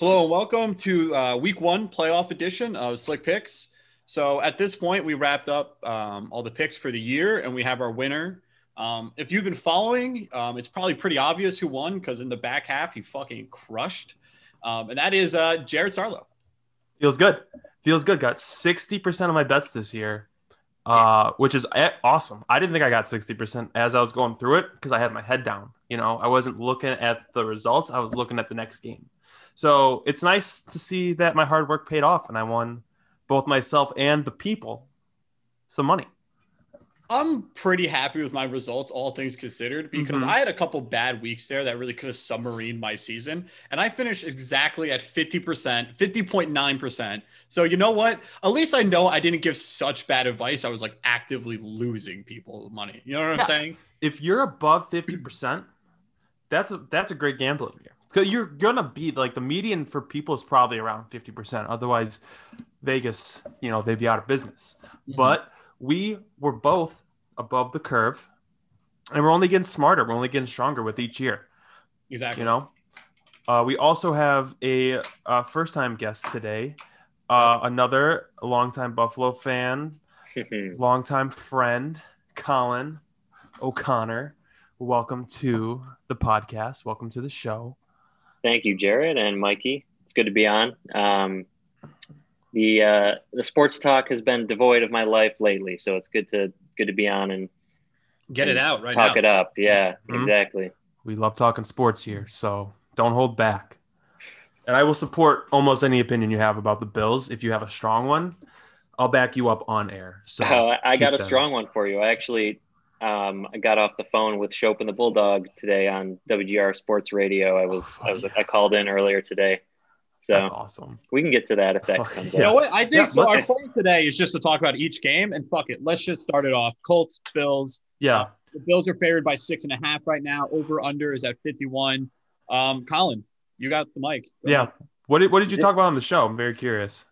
Hello and welcome to uh, week one playoff edition of Slick Picks. So at this point, we wrapped up um, all the picks for the year and we have our winner. Um, if you've been following, um, it's probably pretty obvious who won because in the back half, he fucking crushed. Um, and that is uh, Jared Sarlo. Feels good. Feels good. Got 60% of my bets this year, uh, which is awesome. I didn't think I got 60% as I was going through it because I had my head down. You know, I wasn't looking at the results, I was looking at the next game. So it's nice to see that my hard work paid off and I won both myself and the people some money. I'm pretty happy with my results, all things considered, because mm-hmm. I had a couple bad weeks there that really could have submarined my season. And I finished exactly at 50%, 50.9%. So, you know what? At least I know I didn't give such bad advice. I was like actively losing people money. You know what yeah. I'm saying? If you're above 50%, that's a, that's a great gambling year. Because you're going to be like the median for people is probably around 50%. Otherwise, Vegas, you know, they'd be out of business. Mm-hmm. But we were both above the curve and we're only getting smarter. We're only getting stronger with each year. Exactly. You know, uh, we also have a, a first time guest today, uh, another longtime Buffalo fan, longtime friend, Colin O'Connor. Welcome to the podcast. Welcome to the show. Thank you, Jared and Mikey. It's good to be on. Um, the uh, the sports talk has been devoid of my life lately, so it's good to good to be on and get and it out right talk now. it up. Yeah, mm-hmm. exactly. We love talking sports here, so don't hold back. And I will support almost any opinion you have about the Bills. If you have a strong one, I'll back you up on air. So oh, I got a them. strong one for you. I actually um, I got off the phone with Schopp and the Bulldog today on WGR Sports Radio. I was, oh, I was, yeah. I called in earlier today. So That's awesome. We can get to that if that comes up. You know what? I think yeah, so. Our point today is just to talk about each game and fuck it. Let's just start it off. Colts, Bills. Yeah. Uh, the Bills are favored by six and a half right now. Over under is at 51. Um, Colin, you got the mic. Go yeah. What did, what did you talk about on the show? I'm very curious.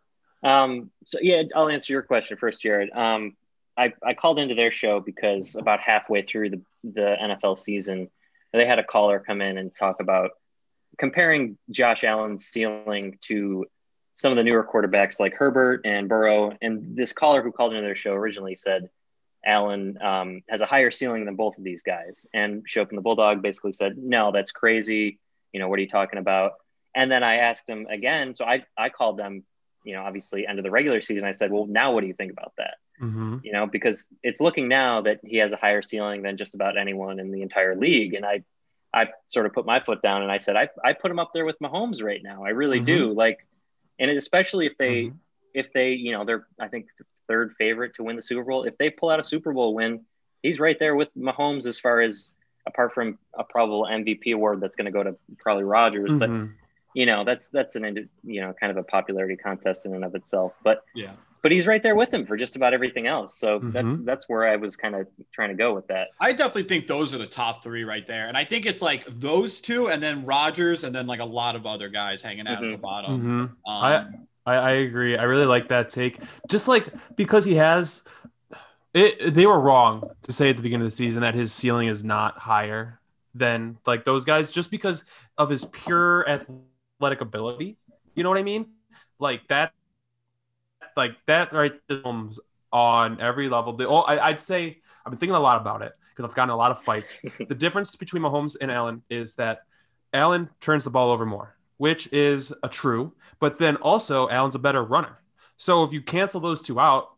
Um, so yeah, I'll answer your question first, Jared. Um, I, I called into their show because about halfway through the, the NFL season, they had a caller come in and talk about comparing Josh Allen's ceiling to some of the newer quarterbacks like Herbert and Burrow. And this caller who called into their show originally said Allen um, has a higher ceiling than both of these guys. And Schopp and the Bulldog basically said, no, that's crazy. You know, what are you talking about? And then I asked him again. So I, I called them, you know, obviously end of the regular season. I said, well, now what do you think about that? Mm-hmm. You know, because it's looking now that he has a higher ceiling than just about anyone in the entire league. And I I sort of put my foot down and I said, I, I put him up there with Mahomes right now. I really mm-hmm. do. Like, and especially if they, mm-hmm. if they, you know, they're, I think, third favorite to win the Super Bowl. If they pull out a Super Bowl win, he's right there with Mahomes as far as, apart from a probable MVP award that's going to go to probably Rodgers, Mm-hmm. But, you know, that's, that's an, you know, kind of a popularity contest in and of itself. But, yeah but he's right there with him for just about everything else. So mm-hmm. that's that's where I was kind of trying to go with that. I definitely think those are the top three right there, and I think it's like those two, and then Rodgers, and then like a lot of other guys hanging out mm-hmm. at the bottom. Mm-hmm. Um, I, I I agree. I really like that take. Just like because he has. It, they were wrong to say at the beginning of the season that his ceiling is not higher than like those guys just because of his pure athletic ability. You know what I mean? Like that like that right films on every level. The oh, I, would say I've been thinking a lot about it because I've gotten a lot of fights. the difference between Mahomes and Allen is that Allen turns the ball over more, which is a true, but then also Allen's a better runner. So if you cancel those two out,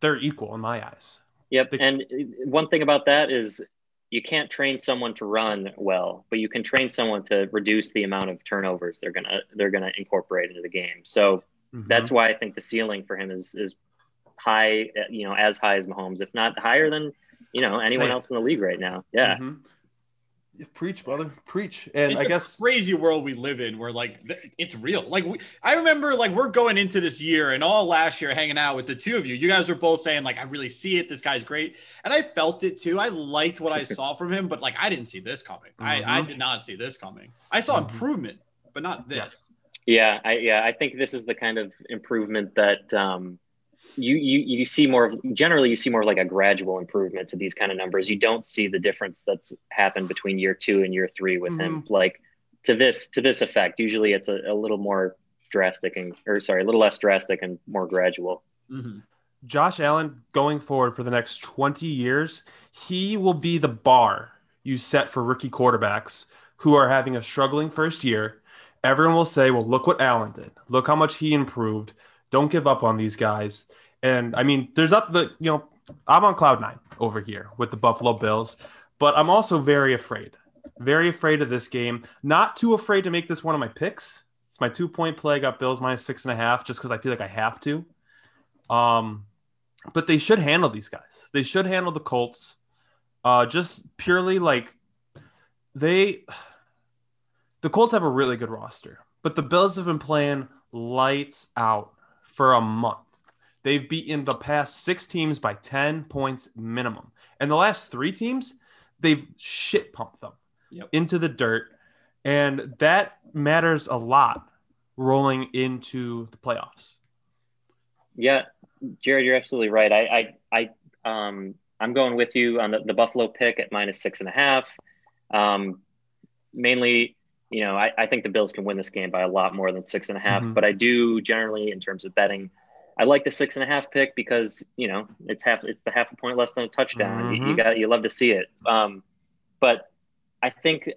they're equal in my eyes. Yep. They, and uh, one thing about that is you can't train someone to run well, but you can train someone to reduce the amount of turnovers they're gonna they're gonna incorporate into the game. So Mm-hmm. That's why I think the ceiling for him is is high, you know, as high as Mahomes, if not higher than you know anyone Same. else in the league right now. Yeah. Mm-hmm. Preach, brother, preach. And it's I guess crazy world we live in, where like it's real. Like we, I remember, like we're going into this year and all last year hanging out with the two of you. You guys were both saying like, I really see it. This guy's great, and I felt it too. I liked what I saw from him, but like I didn't see this coming. Mm-hmm. I, I mm-hmm. did not see this coming. I saw mm-hmm. improvement, but not this. Yes. Yeah, I, yeah, I think this is the kind of improvement that um, you you you see more of. Generally, you see more of like a gradual improvement to these kind of numbers. You don't see the difference that's happened between year two and year three with mm-hmm. him. Like to this to this effect. Usually, it's a, a little more drastic and or sorry, a little less drastic and more gradual. Mm-hmm. Josh Allen going forward for the next 20 years, he will be the bar you set for rookie quarterbacks who are having a struggling first year. Everyone will say, well, look what Allen did. Look how much he improved. Don't give up on these guys. And I mean, there's nothing that, you know, I'm on cloud nine over here with the Buffalo Bills, but I'm also very afraid, very afraid of this game. Not too afraid to make this one of my picks. It's my two point play. I got Bills minus six and a half just because I feel like I have to. Um, but they should handle these guys. They should handle the Colts. Uh, just purely like they, the Colts have a really good roster, but the Bills have been playing lights out for a month. They've beaten the past six teams by 10 points minimum. And the last three teams, they've shit pumped them yep. into the dirt. And that matters a lot rolling into the playoffs. Yeah, Jared, you're absolutely right. I, I, I um, I'm going with you on the, the Buffalo pick at minus six and a half. Um, mainly, you know, I, I think the Bills can win this game by a lot more than six and a half, mm-hmm. but I do generally, in terms of betting, I like the six and a half pick because you know it's half it's the half a point less than a touchdown. Mm-hmm. You, you, got you love to see it. Um, but I think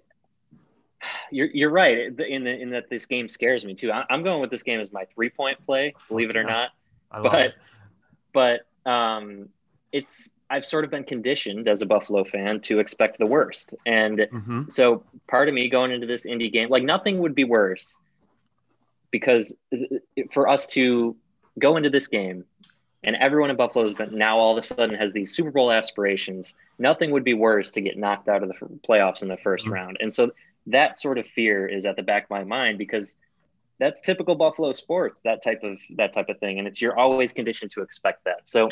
you're you're right in the, in that this game scares me too. I, am going with this game as my three point play, believe it or not. but it. but um, it's I've sort of been conditioned as a Buffalo fan to expect the worst, and mm-hmm. so part of me going into this Indy game, like nothing would be worse because for us to go into this game and everyone in Buffalo has been now all of a sudden has these Super Bowl aspirations. Nothing would be worse to get knocked out of the playoffs in the 1st mm-hmm. round. And so that sort of fear is at the back of my mind because that's typical Buffalo sports, that type of that type of thing. And it's you're always conditioned to expect that. So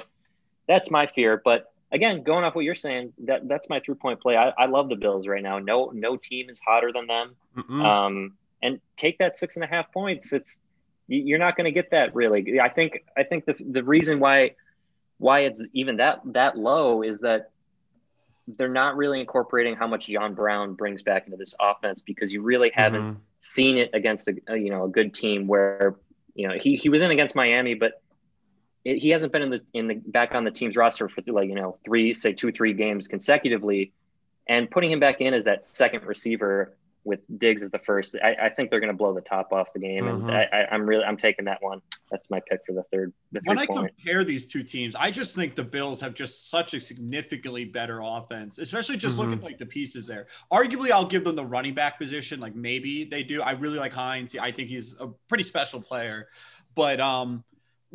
that's my fear. But again, going off what you're saying, that that's my three point play. I, I love the Bills right now. No, no team is hotter than them. Um, and take that six and a half points. It's you're not going to get that really. I think I think the the reason why why it's even that that low is that they're not really incorporating how much John Brown brings back into this offense because you really haven't mm-hmm. seen it against a, a, you know a good team where you know he, he was in against Miami, but it, he hasn't been in the in the back on the team's roster for like you know three say two three games consecutively, and putting him back in as that second receiver with Diggs as the first, I, I think they're going to blow the top off the game, mm-hmm. and I, am really I'm taking that one. That's my pick for the third. The when I point. compare these two teams, I just think the Bills have just such a significantly better offense, especially just mm-hmm. looking like the pieces there. Arguably, I'll give them the running back position. Like maybe they do. I really like Hines. I think he's a pretty special player, but um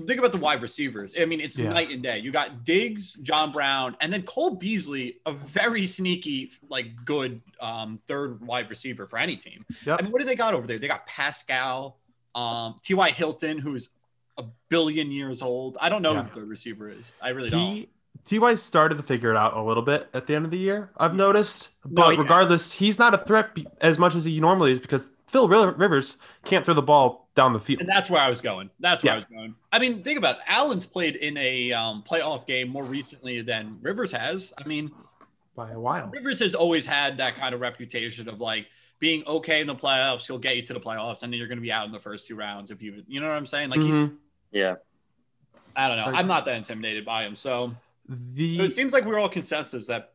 think about the wide receivers. I mean, it's yeah. night and day. You got Diggs, John Brown, and then Cole Beasley, a very sneaky, like good um, third wide receiver for any team. Yep. I mean, what do they got over there? They got Pascal, um, T.Y. Hilton, who's a billion years old. I don't know yeah. who the third receiver is. I really he, don't. Ty started to figure it out a little bit at the end of the year. I've noticed, but no, regardless, he's not a threat as much as he normally is because Phil Rivers can't throw the ball down the field. And that's where I was going. That's where yeah. I was going. I mean, think about it. Allen's played in a um, playoff game more recently than Rivers has. I mean, by a while. Rivers has always had that kind of reputation of like being okay in the playoffs. He'll get you to the playoffs, and then you're going to be out in the first two rounds if you, you know what I'm saying? Like, mm-hmm. yeah. I don't know. I'm not that intimidated by him. So, the... so it seems like we're all consensus that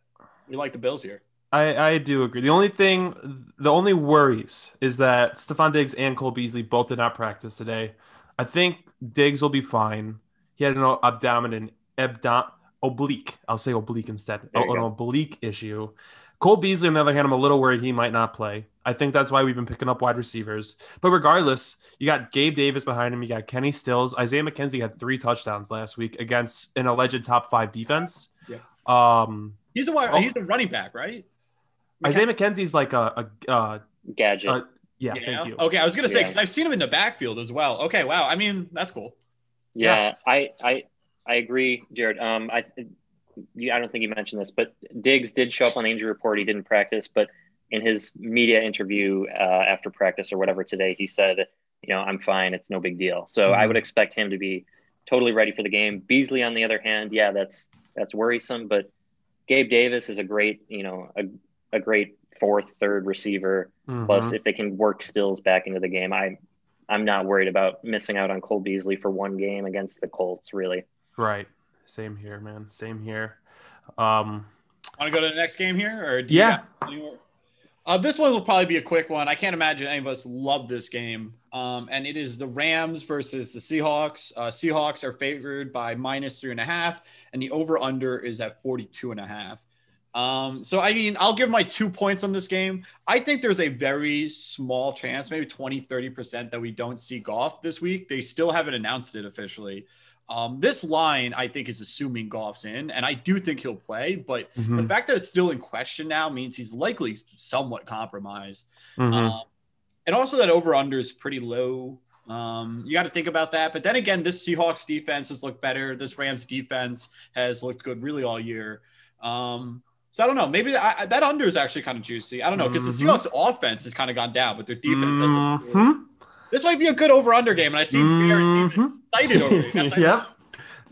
we like the Bills here. I, I do agree. The only thing, the only worries is that Stefon Diggs and Cole Beasley both did not practice today. I think Diggs will be fine. He had an abdomen, abdom, oblique. I'll say oblique instead. An oblique issue. Cole Beasley, on the other hand, I'm a little worried he might not play. I think that's why we've been picking up wide receivers. But regardless, you got Gabe Davis behind him. You got Kenny Stills. Isaiah McKenzie had three touchdowns last week against an alleged top five defense. Yeah. Um, he's a oh, he's a running back, right? Isaiah McKenzie's like a, a, a gadget. A, yeah, yeah, thank you. Okay, I was gonna say because yeah. I've seen him in the backfield as well. Okay, wow. I mean, that's cool. Yeah, yeah, I I I agree, Jared. Um, I you, I don't think you mentioned this, but Diggs did show up on the injury report. He didn't practice, but in his media interview uh, after practice or whatever today, he said, "You know, I'm fine. It's no big deal." So mm-hmm. I would expect him to be totally ready for the game. Beasley, on the other hand, yeah, that's that's worrisome, but Gabe Davis is a great, you know, a a great fourth, third receiver. Mhm. Plus, if they can work Stills back into the game, I I'm not worried about missing out on Cole Beasley for one game against the Colts. Really, right. Same here, man. Same here. Um, Want to go to the next game here, or do Yeah. got more? Uh, this one will probably be a quick one. I can't imagine any of us love this game. Um, and it is the Rams versus the Seahawks. Uh, Seahawks are favored by minus three and a half, and the over under is at 42 and a half. Um, so, I mean, I'll give my two points on this game. I think there's a very small chance, maybe 20, 30%, that we don't see Goff this week. They still haven't announced it officially. Um, this line, I think, is assuming Goff's in, and I do think he'll play, but the mhm, fact that it's still in question now means he's likely somewhat compromised. mhm. Um, and also that over under is pretty low. Um, you got to think about that. But then again, this Seahawks defense has looked better. This Rams defense has looked good really all year. Um, so I don't know. Maybe I, that under is actually kind of juicy. I don't know because the Mhm. Seahawks offense has kind of gone down, but their defense has. looked good. Mhm. This might be a good over under game, and I see Barrett Mhm. excited over it. That's- Yep.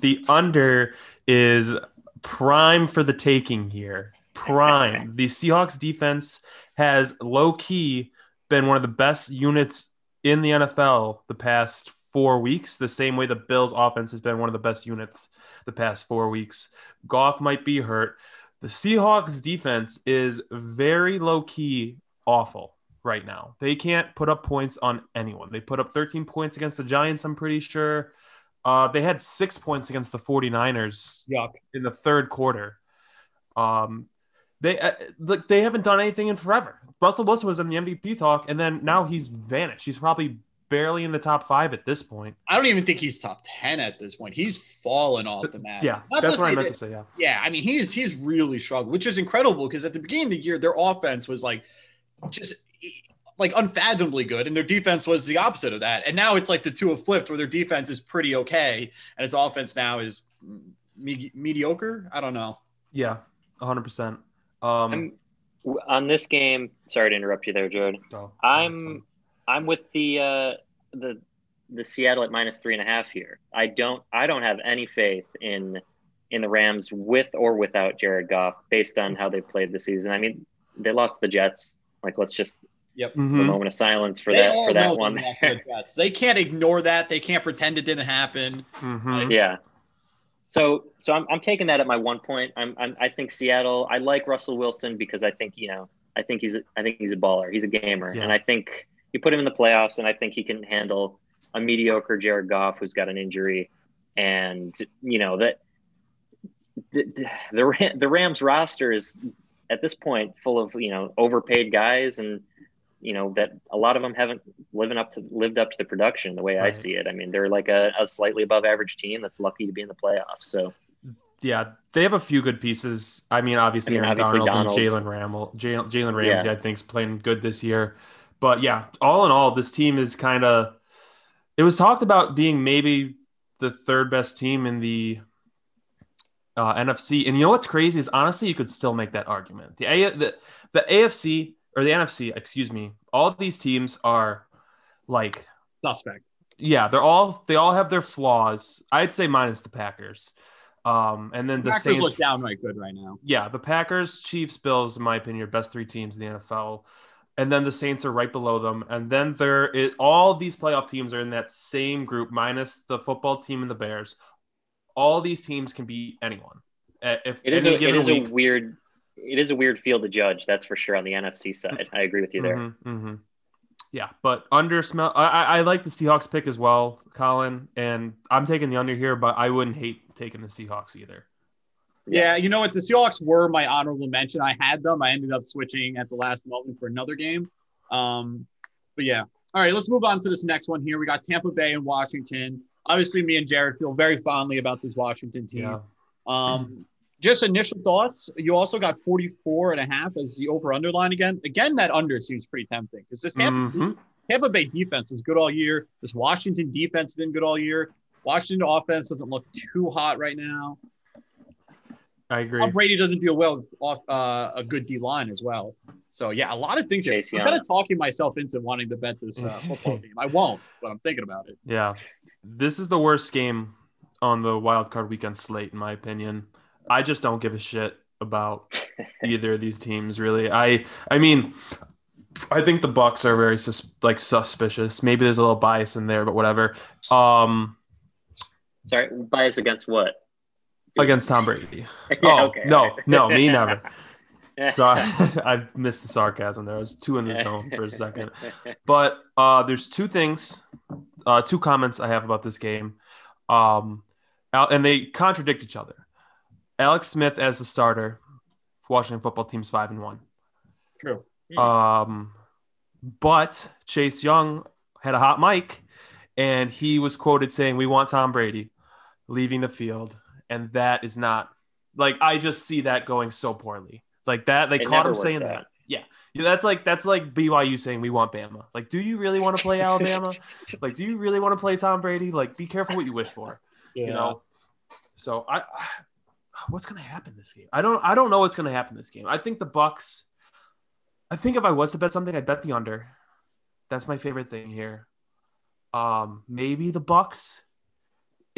The under is prime for the taking here. Prime. the Seahawks defense has low key been one of the best units in the NFL the past four weeks, the same way the Bills offense has been one of the best units the past four weeks. Goff might be hurt. The Seahawks defense is very low key awful right now. They can't put up points on anyone. They put up 13 points against the Giants, I'm pretty sure. Uh, they had six points against the 49ers Yuck. in the third quarter. Um, they uh, look, they haven't done anything in forever. Russell Wilson was in the MVP talk, and then now he's vanished. He's probably barely in the top five at this point. I don't even think he's top 10 at this point. He's fallen off the map. Yeah, Not that's what I meant that- to say. Yeah, Yeah, I mean he's he's really struggled, which is incredible because at the beginning of the year their offense was like just like unfathomably good, and their defense was the opposite of that. And now it's like the two have flipped, where their defense is pretty okay, and its offense now is me- mediocre. I don't know. yeah, 100. percent Um, I'm on this game. Sorry to interrupt you there, Jared. oh, I'm I'm with the uh, the the Seattle at minus three and a half here. I don't I don't have any faith in in the Rams with or without Jared Goff based on how they played the season. I mean, they lost the Jets. Like, let's just Yep. a Mhm. moment of silence for They that for that one. they the Jets. They can't ignore that. They can't pretend it didn't happen. Mhm. yeah. So so I'm I'm taking that at my one point. I'm, I'm I think Seattle. I like Russell Wilson because I think you know I think he's a, I think he's a baller. He's a gamer, Yeah. and I think you put him in the playoffs, and I think he can handle a mediocre Jared Goff who's got an injury, and you know that the the, the, Rams roster is at this point full of you know overpaid guys and you know that a lot of them haven't living up to lived up to the production the way I see it. I mean, they're like a, a slightly above average team that's lucky to be in the playoffs. So Yeah, they have a few good pieces. I mean, obviously, I mean, Aaron obviously Donald, and Donald. Jalen Ramel, Jalen Jalen Ramsey, Yeah. I think, is playing good this year. But yeah, all in all, this team is kind of. It was talked about being maybe the third best team in the uh, NFC, and you know what's crazy is honestly, you could still make that argument. The A, the the AFC or the NFC, excuse me, all these teams are like Suspect. yeah, they're all they all have their flaws. I'd say minus the Packers. Um, and then the Packers Saints look downright good right now. yeah, the Packers, Chiefs, Bills, in my opinion, are best three teams in the NFL. And then the Saints are right below them. And then there it all these playoff teams are in that same group, minus the football team and the Bears. All these teams can beat anyone. Uh, If it is a, it is week, a weird it is a weird field to judge. That's for sure on the NFC side. I agree with you there. Mhm, mhm. Yeah, but under smell. I I like the Seahawks pick as well, Colin, and I'm taking the under here, but I wouldn't hate taking the Seahawks either. Yeah, you know what? The Seahawks were my honorable mention. I had them. I ended up switching at the last moment for another game. Um, but yeah. All right, let's move on to this next one here. We got Tampa Bay and Washington. Obviously, me and Jared feel very fondly about this Washington team. Yeah. Um, just initial thoughts. You also got 44 and a half as the over underline again. Again, that under seems pretty tempting because this Tampa, Mhm. Tampa Bay defense was good all year. This Washington defense has been good all year. Washington offense doesn't look too hot right now. I agree. Tom Brady doesn't deal well with off, uh, a good D line as well. So yeah, a lot of things. Here. I'm Young. kind of talking myself into wanting to bet this uh, football team. I won't, but I'm thinking about it. Yeah. This is the worst game on the wild card weekend slate, in my opinion. I just don't give a shit about either of these teams really. I I mean, I think the Bucs are very sus- like suspicious. Maybe there's a little bias in there, but whatever. Um, Sorry, bias against what? Against Tom Brady. Yeah, oh okay. no, no, me never. So I, I missed the sarcasm there. I was too in the zone for a second. But uh, there's two things, uh, two comments I have about this game, um, and they contradict each other. Alex Smith as the starter, Washington football team's five and one. True. Um, but Chase Young had a hot mic, and he was quoted saying, "We want Tom Brady leaving the field," and that is not like I just see that going so poorly. Like that, they It caught him saying out. that. Yeah, Yeah, that's like that's like BYU saying we want Bama. Like, do you really want to play Alabama? like, do you really want to play Tom Brady? Like, be careful what you wish for. Yeah. You know. So I, I what's gonna happen this game? I don't I don't know what's gonna happen this game. I think the Bucs. I think if I was to bet something, I'd bet the under. That's my favorite thing here. Um, maybe the Bucs.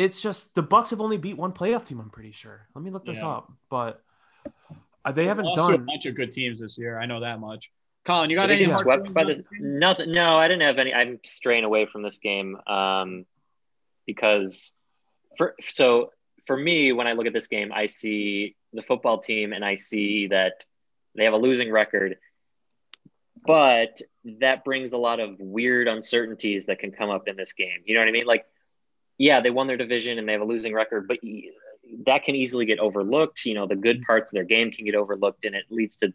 It's just the Bucs have only beat one playoff team. I'm pretty sure. Let me look this Yeah. up, but uh, they haven't also a bunch of good teams this year. I know that much. Colin, you got Did any they get swept by about this? Nothing. No, I didn't have any. I'm straying away from this game um, because for so for me, when I look at this game, I see the football team and I see that they have a losing record, but that brings a lot of weird uncertainties that can come up in this game. You know what I mean? Like, yeah, they won their division and they have a losing record, but that can easily get overlooked. You know, the good parts of their game can get overlooked, and it leads to,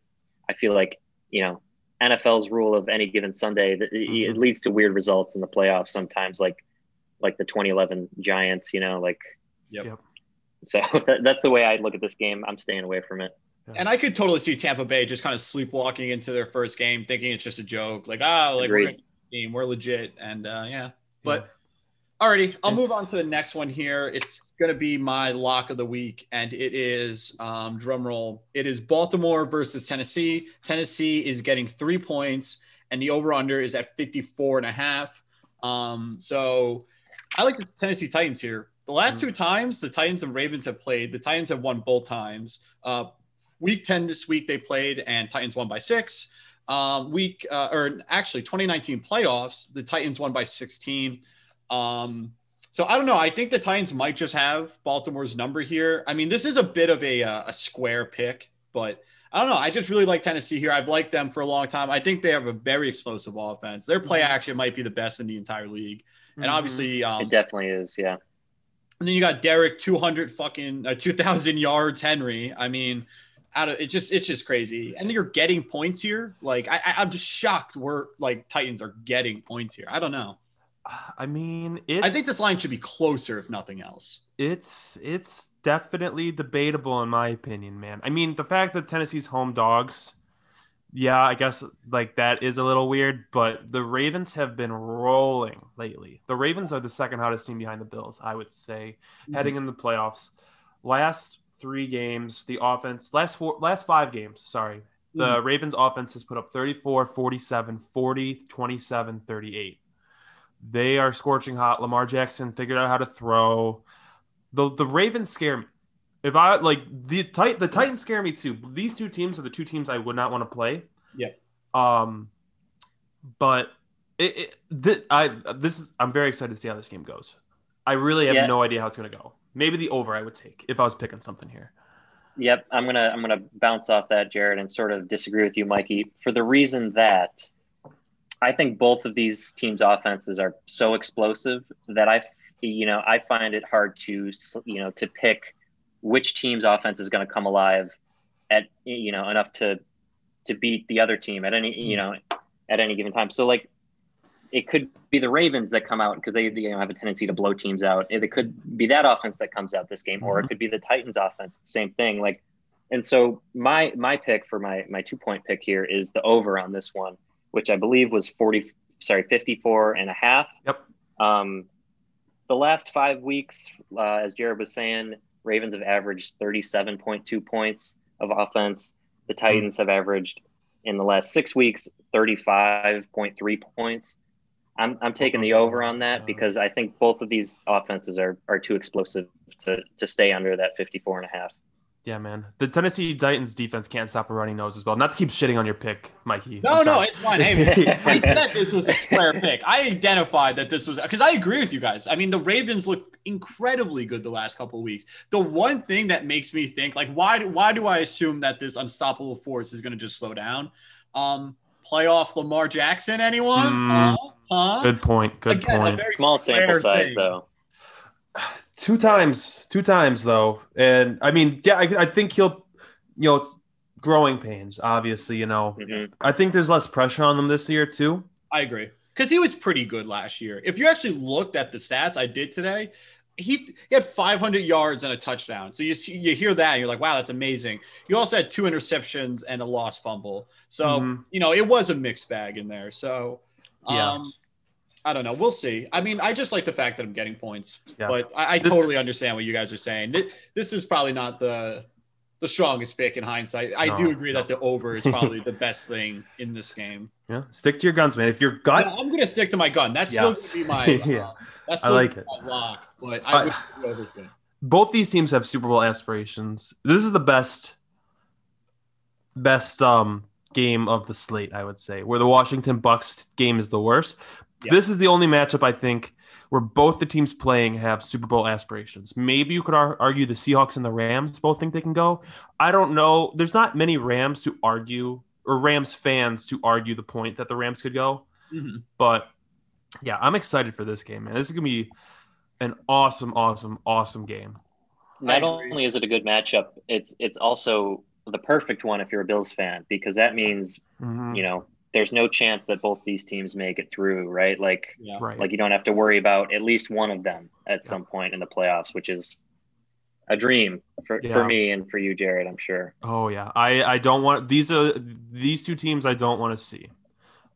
I feel like, you know, NFL's rule of any given Sunday that it Mhm. leads to weird results in the playoffs sometimes, like like the 2011 Giants. You know, like Yep. Yep. so that, that's the way I look at this game. I'm staying away from it. And I could totally see Tampa Bay just kind of sleepwalking into their first game, thinking it's just a joke. Like, ah, like we're Agreed. team, we're legit, and uh, yeah. But alrighty, I'll move on to the next one here. It's gonna be my lock of the week, and it is um, drum roll. It is Baltimore versus Tennessee. Tennessee is getting three points, and the over/under is at 54 and a half. Um, so I like the Tennessee Titans here. The last two times the Titans and Ravens have played, the Titans have won both times. Uh, week 10 this week they played and Titans won by six. Um, week uh, or actually 2019 playoffs, the Titans won by 16. Um, so I don't know. I think the Titans might just have Baltimore's number here. I mean, this is a bit of a, uh, a square pick, but I don't know. I just really like Tennessee here. I've liked them for a long time. I think they have a very explosive offense. Their play Mhm. action might be the best in the entire league. And Mhm. obviously, um, It definitely is. Yeah. and then you got Derek, 200 fucking uh, 2,000 yards, Henry. I mean, out of it just it's just crazy. And you're getting points here. Like I, I I'm just shocked we're like Titans are getting points here. I don't know. I mean, it's, I think this line should be closer if nothing else. it's it's definitely debatable in my opinion, man. I mean, the fact that Tennessee's home dogs, yeah, I guess like that is a little weird, but the Ravens have been rolling lately. The Ravens are the second hottest team behind the Bills, I would say, mm-hmm. heading in the playoffs. Last three games, the offense, last four, last five games, sorry, the mm-hmm. Ravens offense has put up 34, 47, 40, 27, 38. They are scorching hot. Lamar Jackson figured out how to throw. The the Ravens scare me. If I like the tight the Titans scare me too. These two teams are the two teams I would not want to play. Yeah. Um but it, it th- I this is I'm very excited to see how this game goes. I really have Yeah. no idea how it's going to go. Maybe the over I would take if I was picking something here. Yep, I'm gonna I'm gonna bounce off that, Jared, and sort of disagree with you, Mikey, for the reason that I think both of these teams' offenses are so explosive that I, you know, I find it hard to you know to pick which team's offense is going to come alive at you know enough to to beat the other team at any you hmm. know at any given time. So like it could be the Ravens that come out because they you know have a tendency to blow teams out. It could be that offense that comes out this game, or it mm-hmm. could be the Titans offense. Same thing. Like, and so my my pick for my my two point pick here is the over on this one, which I believe was forty sorry fifty four and a half. Yep. Um, the last five weeks, uh, as Jared was saying, Ravens have averaged thirty seven point two points of offense. The Titans have averaged in the last six weeks thirty five point three points. I'm, I'm taking the over on that because I think both of these offenses are, are too explosive to, to stay under that 54 and a half. Yeah, man. The Tennessee Titans defense can't stop a running nose as well. Not to keep shitting on your pick, Mikey. No, no, it's fine. Hey, I said this was a square pick. I identified that this was because I agree with you guys. I mean, the Ravens look incredibly good the last couple of weeks. The one thing that makes me think, like, why why do I assume that this unstoppable force is going to just slow down? Um, playoff Lamar Jackson, anyone? Mm, huh? huh? Good point. Good Again, a point. very Small sample size thing. though. Two times, two times though, and I mean, yeah, I, I think he'll, you know, it's growing pains. Obviously, you know, Mhm. I think there's less pressure on them this year too. I agree because he was pretty good last year. If you actually looked at the stats I did today, he, he had 500 yards and a touchdown. So you see, you hear that and you're like, wow, that's amazing. You also had two interceptions and a lost fumble. So Mhm. you know it was a mixed bag in there. So Yeah. I don't know. We'll see. I mean, I just like the fact that I'm getting points, Yeah. but I, I This- totally understand what you guys are saying. This, is probably not the the strongest pick in hindsight. I do agree no. that the over is probably the best thing in this game. Yeah, stick to your guns, man. If your Yeah, I'm gonna stick to my gun. That's Yes. still gonna be my. Yeah. uh, that's I like it. lock, but I I- would the over's good. both these teams have Super Bowl aspirations. This is the best, best um game of the slate, I would say. Where the Washington Bucs game is the worst. Yeah. This is the only matchup I think where both the teams playing have Super Bowl aspirations. Maybe you could ar- argue the Seahawks and the Rams both think they can go. I don't know. There's not many Rams to argue or Rams fans to argue the point that the Rams could go. Mhm. But yeah, I'm excited for this game, man. This is gonna be an awesome, awesome, awesome game. Not only is it a good matchup, it's it's also the perfect one if you're a Bills fan because that means Mhm. you know there's no chance that both these teams make it through, right? Like Yeah. Right. like you don't have to worry about at least one of them at some point in the playoffs, which is a dream for, Yeah. for me and for you, Jared. I'm sure. Oh yeah, I I don't want these are these two teams I don't want to see.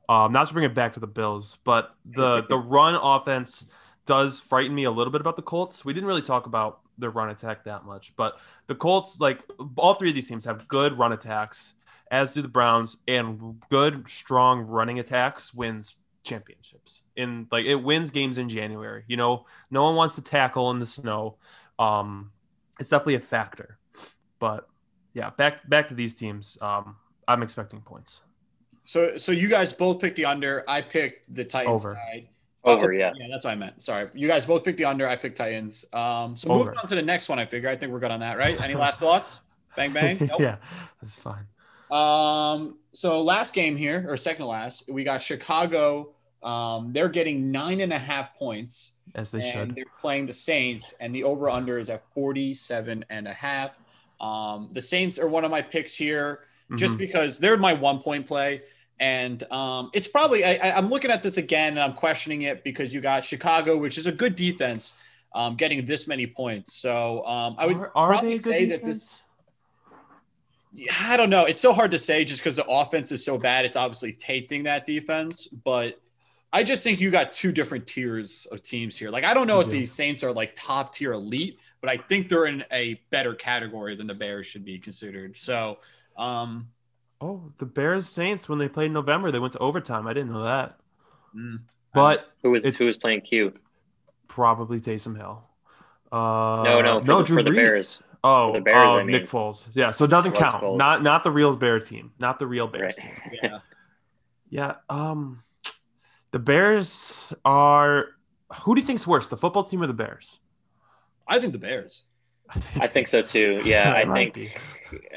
Um, not to bring it back to the Bills, but the the run offense does frighten me a little bit about the Colts. We didn't really talk about their run attack that much, but the Colts, like all three of these teams, have good run attacks, as do the Browns, and good strong running attacks wins championships. In like it wins games in January. You know, no one wants to tackle in the snow. Um, it's definitely a factor, but yeah, back back to these teams. Um, I'm expecting points. So so you guys both picked the under. I picked the Titans Over. side. Over, Oh, yeah. Yeah, that's what I meant. Sorry. You guys both picked the under. I picked Titans. Um, so moving on to the next one, I figure. I think we're good on that, right? Any last thoughts? Bang bang. Nope. yeah, that's fine. Um, so last game here, or second to last, we got Chicago. Um, they're getting nine and a half points, As they and should. they're playing the Saints, and the over under is at 47 and a half. Um, the Saints are one of my picks here just Mhm. because they're my one point play. And um, it's probably, I, I- I'm looking at this again and I'm questioning it because you got Chicago, which is a good defense, um, getting this many points. So um, I would are, are probably they a good say that this, I don't know. It's so hard to say just because the offense is so bad. It's obviously tainting that defense, but I just think you got two different tiers of teams here. Like I don't know if Yeah. these Saints are like top tier elite, but I think they're in a better category than the Bears should be considered. So, um, Oh, the Bears Saints when they played in November, they went to overtime. I didn't know that. mm, But Who was who was playing Q? probably Taysom Hill. Uh, No, no, for no, the- Drew for the Bears. Oh, the Bears, oh, I mean. Nick Foles. Yeah, so it doesn't Was count. Foles. Not not the real Bear team. Not the real Bears Right. team. yeah. Yeah. Um, the Bears are. Who do you think's worse, the football team or the Bears? I think the Bears. I think so too. Yeah, I think be.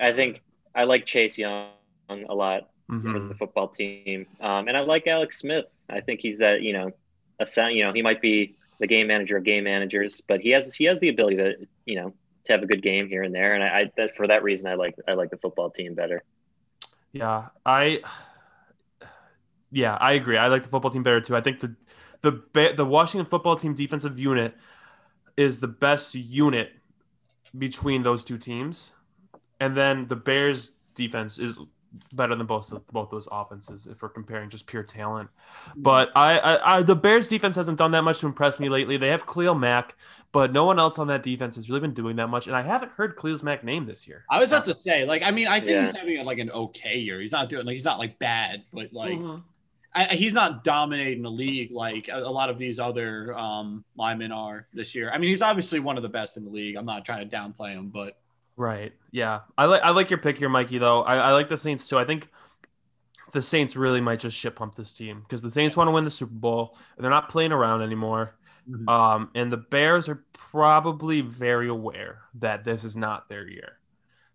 I think I like Chase Young a lot for Mhm. the football team, um, and I like Alex Smith. I think he's that you know a sound. You know, he might be the game manager of game managers, but he has he has the ability to you know to have a good game here and there. And I, I that for that reason, I like I like the football team better. Yeah, I. Yeah, I agree. I like the football team better too. I think the the the Washington football team defensive unit is the best unit between those two teams, and then the Bears defense is better than both of both those offenses if we're comparing just pure talent. But I, I, I the Bears defense hasn't done that much to impress me lately. They have Khalil Mack, but no one else on that defense has really been doing that much, and I haven't heard Khalil Mack name this year. I was about to say, like, I mean, I think Yeah. he's having like an okay year. He's not doing like he's not like bad, but like Mhm. I, I- he's not dominating the league like a, a lot of these other um, linemen are this year. I mean, he's obviously one of the best in the league. I'm not trying to downplay him, but Right. Yeah. I like I like your pick here, Mikey. Though I, I like the Saints too. I think the Saints really might just ship pump this team because the Saints want to win the Super Bowl. And they're not playing around anymore. Mhm. Um, and the Bears are probably very aware that this is not their year.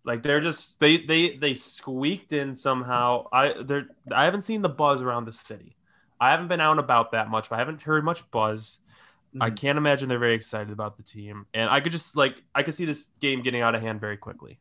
Like they're just they they they squeaked in somehow. I they're I haven't seen the buzz around the city. I haven't been out and about that much, but I haven't heard much buzz. I Mhm. can't imagine they're very excited about the team, and I could just like I could see this game getting out of hand very quickly.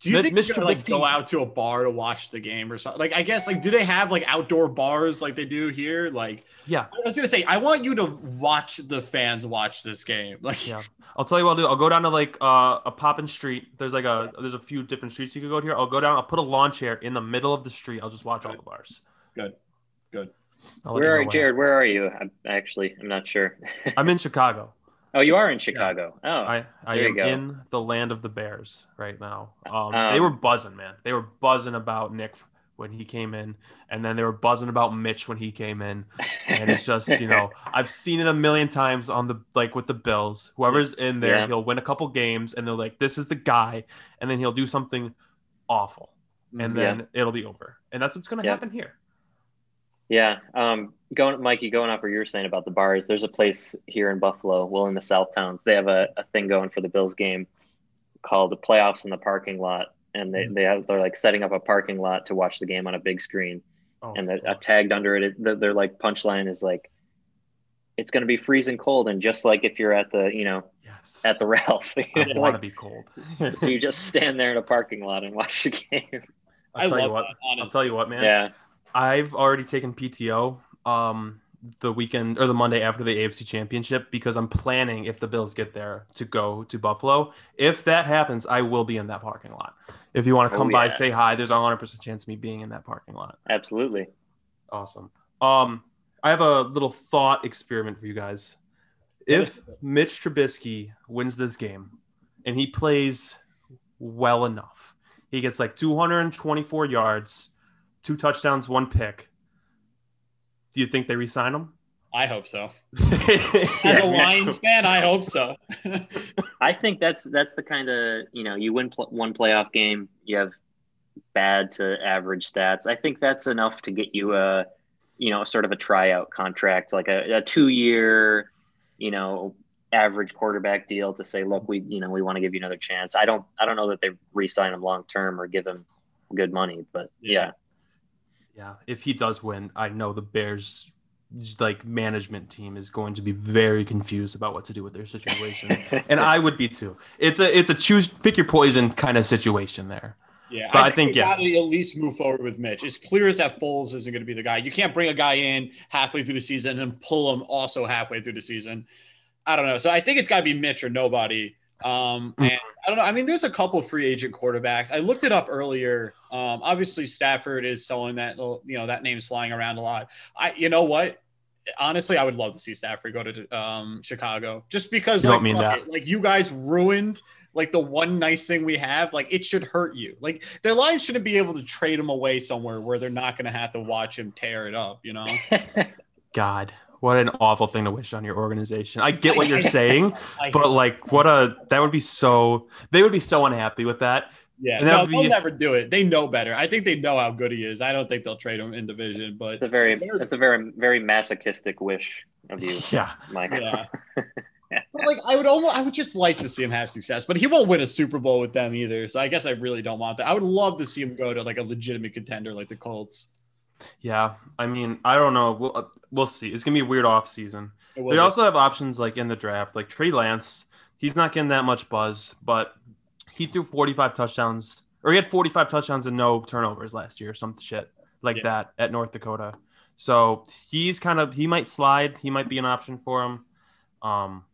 Do you think gonna like go out to a bar to watch the game or something? Like, I guess like, do they have like outdoor bars like they do here? Like, Yeah, I was gonna say, I want you to watch the fans watch this game. Like, yeah. I'll tell you what I'll do. I'll go down to like uh, a poppin' street. There's like a there's a few different streets you could go to here. I'll go down. I'll put a lawn chair in the middle of the street. I'll just watch all the bars. Good. Good. Where are Jared? Where are you? I'm actually I'm not sure. I'm in Chicago. oh, you are in Chicago. Oh, I, I am in the land of the Bears right now. Um, Um, they were buzzing, man. They were buzzing about Nick when he came in, and then they were buzzing about Mitch when he came in. And it's just, you know, I've seen it a million times on the like with the Bills. Whoever's in there, Yeah. he'll win a couple games, and they're like, "This is the guy," and then he'll do something awful, and Yeah. then it'll be over. And that's what's going to Yeah. happen here. Yeah. Um, going, Mikey, going off what you were saying about the bars, there's a place here in Buffalo, well, in the South Towns, they have a, a thing going for the Bills game called the playoffs in the parking lot. And they, they have, they're like setting up a parking lot to watch the game on a big screen. Oh, And the, uh, tagged under it, it their, their like punchline is like, it's going to be freezing cold. And just like if you're at the, you know, yes, at the Ralph, I you know, want to like, be cold. so you just stand there in a parking lot and watch the game. I I'll tell you love what. that, I'll tell you what, man. Yeah. I've already taken PTO um the weekend or the Monday after the AFC Championship because I'm planning if the Bills get there to go to Buffalo. If that happens, I will be in that parking lot. If you want to Oh, come by, say hi. There's a 100% chance of me being in that parking lot. Absolutely. Awesome. Um I have a little thought experiment for you guys. If Mitch Trubisky wins this game and he plays well enough, he gets like 224 yards, two touchdowns, one pick. Do you think they resign him? I hope so. As a Lions fan, I hope so. I think that's that's the kind of you know you win pl- one playoff game, you have bad to average stats. I think that's enough to get you a you know sort of a tryout contract, like a, a two year, you know, average quarterback deal to say, look, we you know we want to give you another chance. I don't I don't know that they re-sign him long term or give him good money, but yeah, Yeah, if he does win, I know the Bears like management team is going to be very confused about what to do with their situation. and I would be too. It's a it's a choose pick your poison kind of situation there. Yeah, But I think, they yeah. gotta at least move forward with Mitch. It's clear as that Foles isn't going to be the guy. You can't bring a guy in halfway through the season and pull him also halfway through the season. I don't know. So I think it's got to be Mitch or nobody. Um, Mm. and I don't know. I mean, there's a couple free agent quarterbacks. I looked it up earlier. Um, obviously Stafford is selling that you know that name's flying around a lot. I, you know what? Honestly, I would love to see Stafford go to um, Chicago just because You like, don't mean fuck that. it, like you guys ruined like the one nice thing we have, like it should hurt you. Like the Lions shouldn't be able to trade him away somewhere where they're not going to have to watch him tear it up. You know, God, what an awful thing to wish on your organization. I get what you're saying, but like what a that would be so they would be so unhappy with that. yeah, and that no, would be- they'll never do it. They know better. I think they know how good he is. I don't think they'll trade him in division, but it's a very it's a very very masochistic wish of you, Yeah. Mike. yeah. But, like I would almost, I would just like to see him have success, but he won't win a Super Bowl with them either. So I guess I really don't want that. I would love to see him go to like a legitimate contender like the Colts. Yeah. I mean, I don't know. We'll uh, we'll see. It's gonna be a weird off season. They be. also have options like in the draft, like Trey Lance. He's not getting that much buzz, but he threw 45 touchdowns, or he had 45 touchdowns and no turnovers last year, or some shit like Yeah. that at North Dakota. So he's kind of he might slide. He might be an option for him. Um,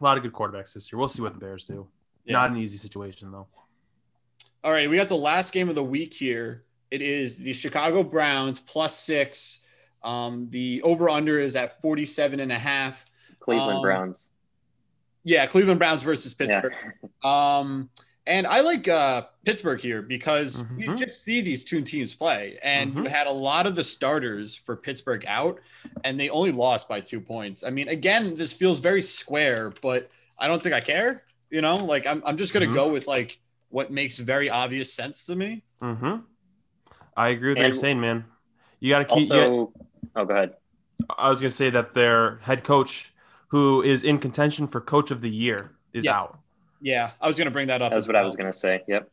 a lot of good quarterbacks this year. We'll see what the Bears do. Yeah. Not an easy situation though. All right, we got the last game of the week here. It is the Chicago Browns plus six. Um, the over under is at 47 and a half. Cleveland Um, Browns. Yeah, Cleveland Browns versus Yeah. Pittsburgh. Um, and I like uh, Pittsburgh here because we Mhm. just see these two teams play, and you Mhm. had a lot of the starters for Pittsburgh out, and they only lost by two points. I mean, again, this feels very square, but I don't think I care. You know, like I'm, I'm just gonna Mhm. go with like what makes very obvious sense to me. I agree with what you're saying, man. You got to keep. Also, yeah, oh, go ahead. I was gonna say that their head coach, who is in contention for coach of the year, is Yeah. out. Yeah, I was going to bring that up. That was as what I was going to say. Yep.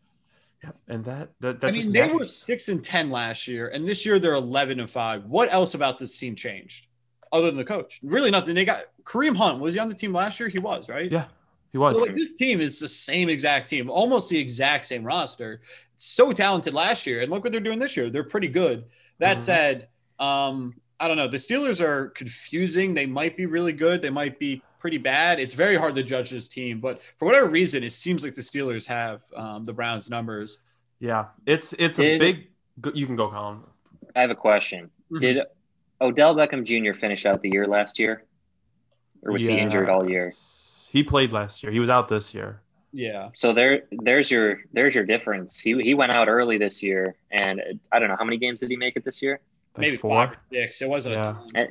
Yeah, and that that, that I just mean, they matters. were six and ten last year, and this year they're eleven and five. What else about this team changed, other than the coach? Really, nothing. They got Kareem Hunt. Was he on the team last year? He was, right? Yeah, he was. So like this team is the same exact team, almost the exact same roster. So talented last year, and look what they're doing this year. They're pretty good. That Mhm. said, um, I don't know. The Steelers are confusing. They might be really good. They might be pretty bad. It's very hard to judge this team, but for whatever reason, it seems like the Steelers have um, the Browns' numbers. yeah, it's it's a big. go- You can go, Colin. I have a question. Mhm. Did Odell Beckham Jr. finish out the year last year? Or was he injured all year? Yes. He played last year. He was out this year. Yeah. So there, there's your, there's your difference. He he went out early this year, and I don't know how many games did he make it this year. Like Maybe four. five or six. It wasn't. Yeah. A ton.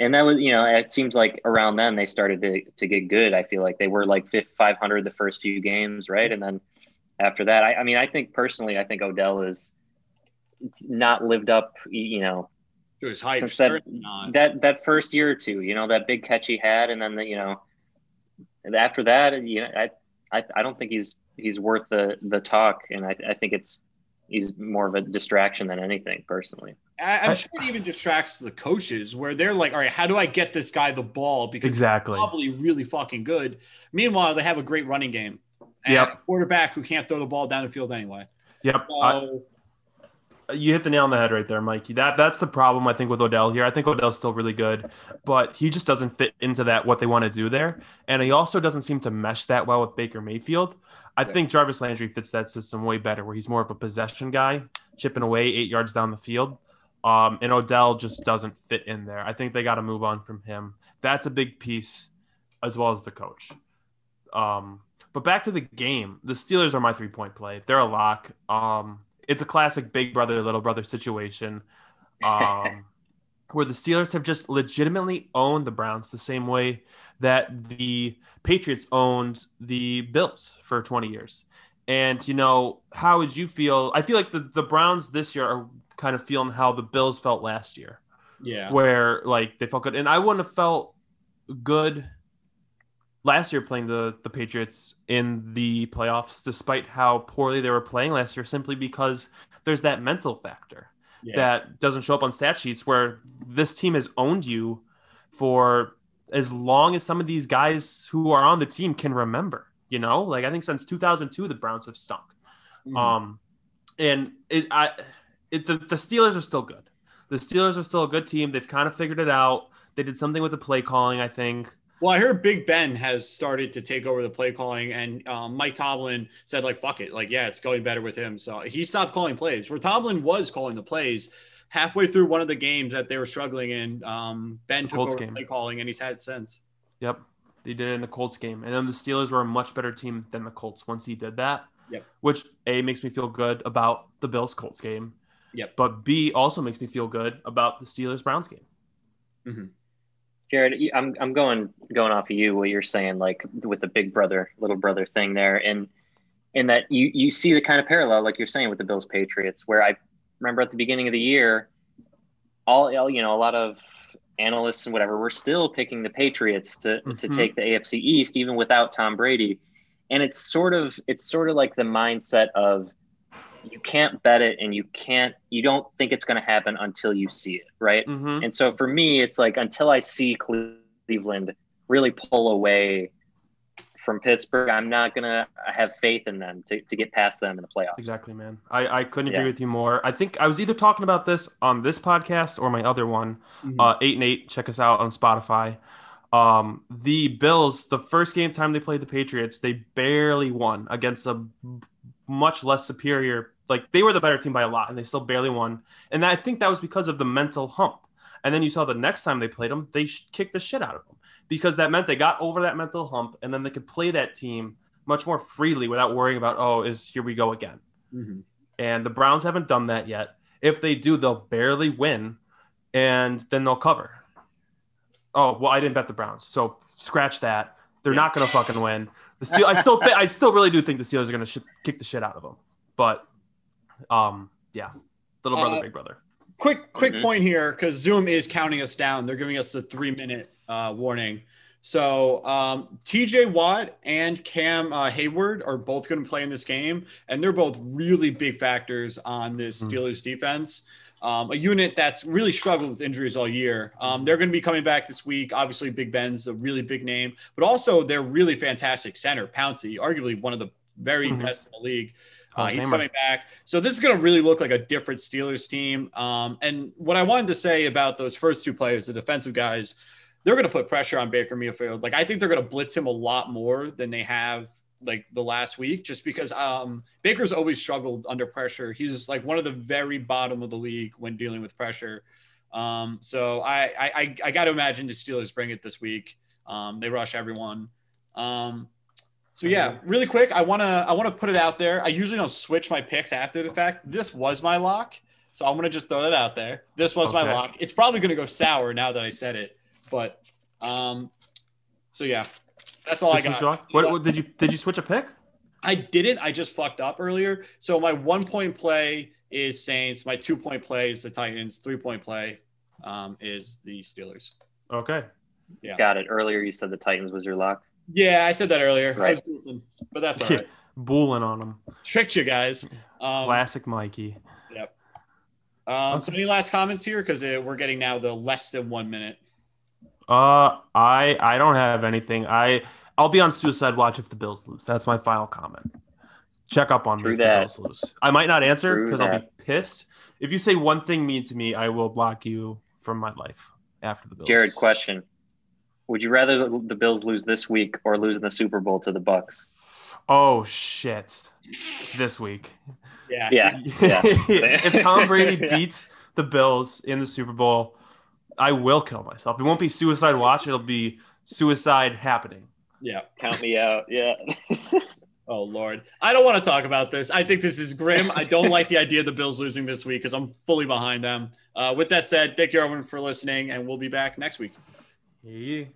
And that was, you know, it seems like around then they started to, to get good. I feel like they were like 500 the first few games, right? And then after that, I, I mean, I think personally, I think Odell is not lived up, you know, It was hype. that, that that first year or two, you know, that big catch he had, and then the, you know, and after that, you know, I, I, I don't think he's he's worth the the talk, and I, I think it's he's more of a distraction than anything, personally. I, I'm sure it even distracts the coaches where they're like, all right, how do I get this guy the ball? Because Exactly. probably really fucking good. Meanwhile, they have a great running game. And Yep. a quarterback who can't throw the ball down the field anyway. Yep. So I- you hit the nail on the head right there, Mikey. That that's the problem I think with Odell here. I think Odell's still really good, but he just doesn't fit into that what they want to do there, and he also doesn't seem to mesh that well with Baker Mayfield. I Yeah. think Jarvis Landry fits that system way better, where he's more of a possession guy, chipping away eight yards down the field. Um, and Odell just doesn't fit in there. I think they got to move on from him. That's a big piece, as well as the coach. Um, but back to the game, the Steelers are my three point play. They're a lock. Um, it's a classic big brother, little brother situation um, where the Steelers have just legitimately owned the Browns the same way that the Patriots owned the Bills for 20 years. And, you know, how would you feel? I feel like the, the Browns this year are kind of feeling how the Bills felt last year yeah. where like they felt good. And I wouldn't have felt good last year playing the the Patriots in the playoffs, despite how poorly they were playing last year, simply because there's that mental factor yeah. that doesn't show up on stat sheets where this team has owned you for as long as some of these guys who are on the team can remember. You know, like I think since 2002, the Browns have stunk. Mhm. Um, and it, I, it, the, the Steelers are still good. The Steelers are still a good team. They've kind of figured it out. They did something with the play calling, I think. Well, I heard Big Ben has started to take over the play calling, and um, Mike Tomlin said, like, fuck it. Like, yeah, it's going better with him. So he stopped calling plays. Where Tomlin was calling the plays halfway through one of the games that they were struggling in, um, Ben The took Colts over game. play calling, and he's had it since. Yep, they did it in the Colts game, and then the Steelers were a much better team than the Colts once he did that. Yep. Which a makes me feel good about the Bills Colts game. Yep. But B also makes me feel good about the Steelers Browns game. Jared, I'm I'm going going off of you what you're saying, like with the big brother, little brother thing there, and in that you you see the kind of parallel, like you're saying with the Bills Patriots, where I remember at the beginning of the year, all you know, a lot of analysts and whatever were still picking the Patriots to to Mhm. take the AFC East, even without Tom Brady, and it's sort of it's sort of like the mindset of you can't bet it and you can't you don't think it's going to happen until you see it, right? Mm-hmm. And so for me, it's like until I see Cleveland really pull away from Pittsburgh, I'm not gonna have faith in them to, to get past them in the playoffs. Exactly, man. I, I couldn't agree Yeah. with you more. I think I was either talking about this on this podcast or my other one, Mhm. uh, eight and eight. Check us out on Spotify. Um, the Bills, the first game time they played the Patriots, they barely won against a much less superior. Like they were the better team by a lot, and they still barely won. And I think that was because of the mental hump. And then you saw the next time they played them, they kicked the shit out of them because that meant they got over that mental hump, and then they could play that team much more freely without worrying about oh, is here we go again. Mhm. And the Browns haven't done that yet. If they do, they'll barely win, and then they'll cover. Oh well, I didn't bet the Browns, so scratch that. They're Yeah. not going to fucking win. The Steel, I still, th- I still really do think the Steelers are going to sh- kick the shit out of them. But, um, yeah, little brother, Uh, big brother. quick quick Mhm. point here because zoom is counting us down they're giving us a three minute uh, warning so um, tj watt and cam uh, Heyward are both going to play in this game and they're both really big factors on this Mhm. steelers defense um, a unit that's really struggled with injuries all year um, they're going to be coming back this week obviously big ben's a really big name but also they're really fantastic center Pouncey arguably one of the very Mhm. best in the league uh, he's coming back. So this is going to really look like a different Steelers team. Um, and what I wanted to say about those first two players, the defensive guys, they're going to put pressure on Baker Mayfield. Like I think they're going to blitz him a lot more than they have like the last week, just because um, Baker's always struggled under pressure. He's like one of the very bottom of the league when dealing with pressure. Um, so I I, I, got to imagine the Steelers bring it this week. Um, they rush everyone. Um, so yeah, really quick, I wanna I wanna put it out there. I usually don't switch my picks after the fact. This was my lock, so I'm gonna just throw that out there. This was my lock. It's probably gonna go sour now that I said it, but um, so yeah, that's all I was got. Josh? What, what did you did you switch a pick? I didn't. I just fucked up earlier. So my one point play is Saints. My two point play is the Titans. Three point play um, is the Steelers. Okay. Yeah. Got it. Earlier, you said the Titans was your lock. Yeah, I said that earlier. I Right. was but that's all right. Bulling on them. Tricked you guys. Um, Classic Mikey. Yep. Um, So any last comments here? Because we're getting now the less than one minute. Uh, I I don't have anything. I I'll be on suicide watch if the Bills lose. That's my final comment. Check up on True me if the. Bills lose. I might not answer because I'll be pissed. If you say one thing mean to me, I will block you from my life after the Bills. Jared, question: Would you rather the Bills lose this week or lose in the Super Bowl to the Bucs? Oh shit! This week. Yeah. Yeah, yeah. if Tom Brady Yeah. beats the Bills in the Super Bowl, I will kill myself. It won't be suicide watch. It'll be suicide happening. Yeah. Count me out. Yeah. Oh Lord, I don't want to talk about this. I think this is grim. I don't like the idea of the Bills losing this week because I'm fully behind them. Uh, with that said, thank you everyone for listening, and we'll be back next week. Yeah.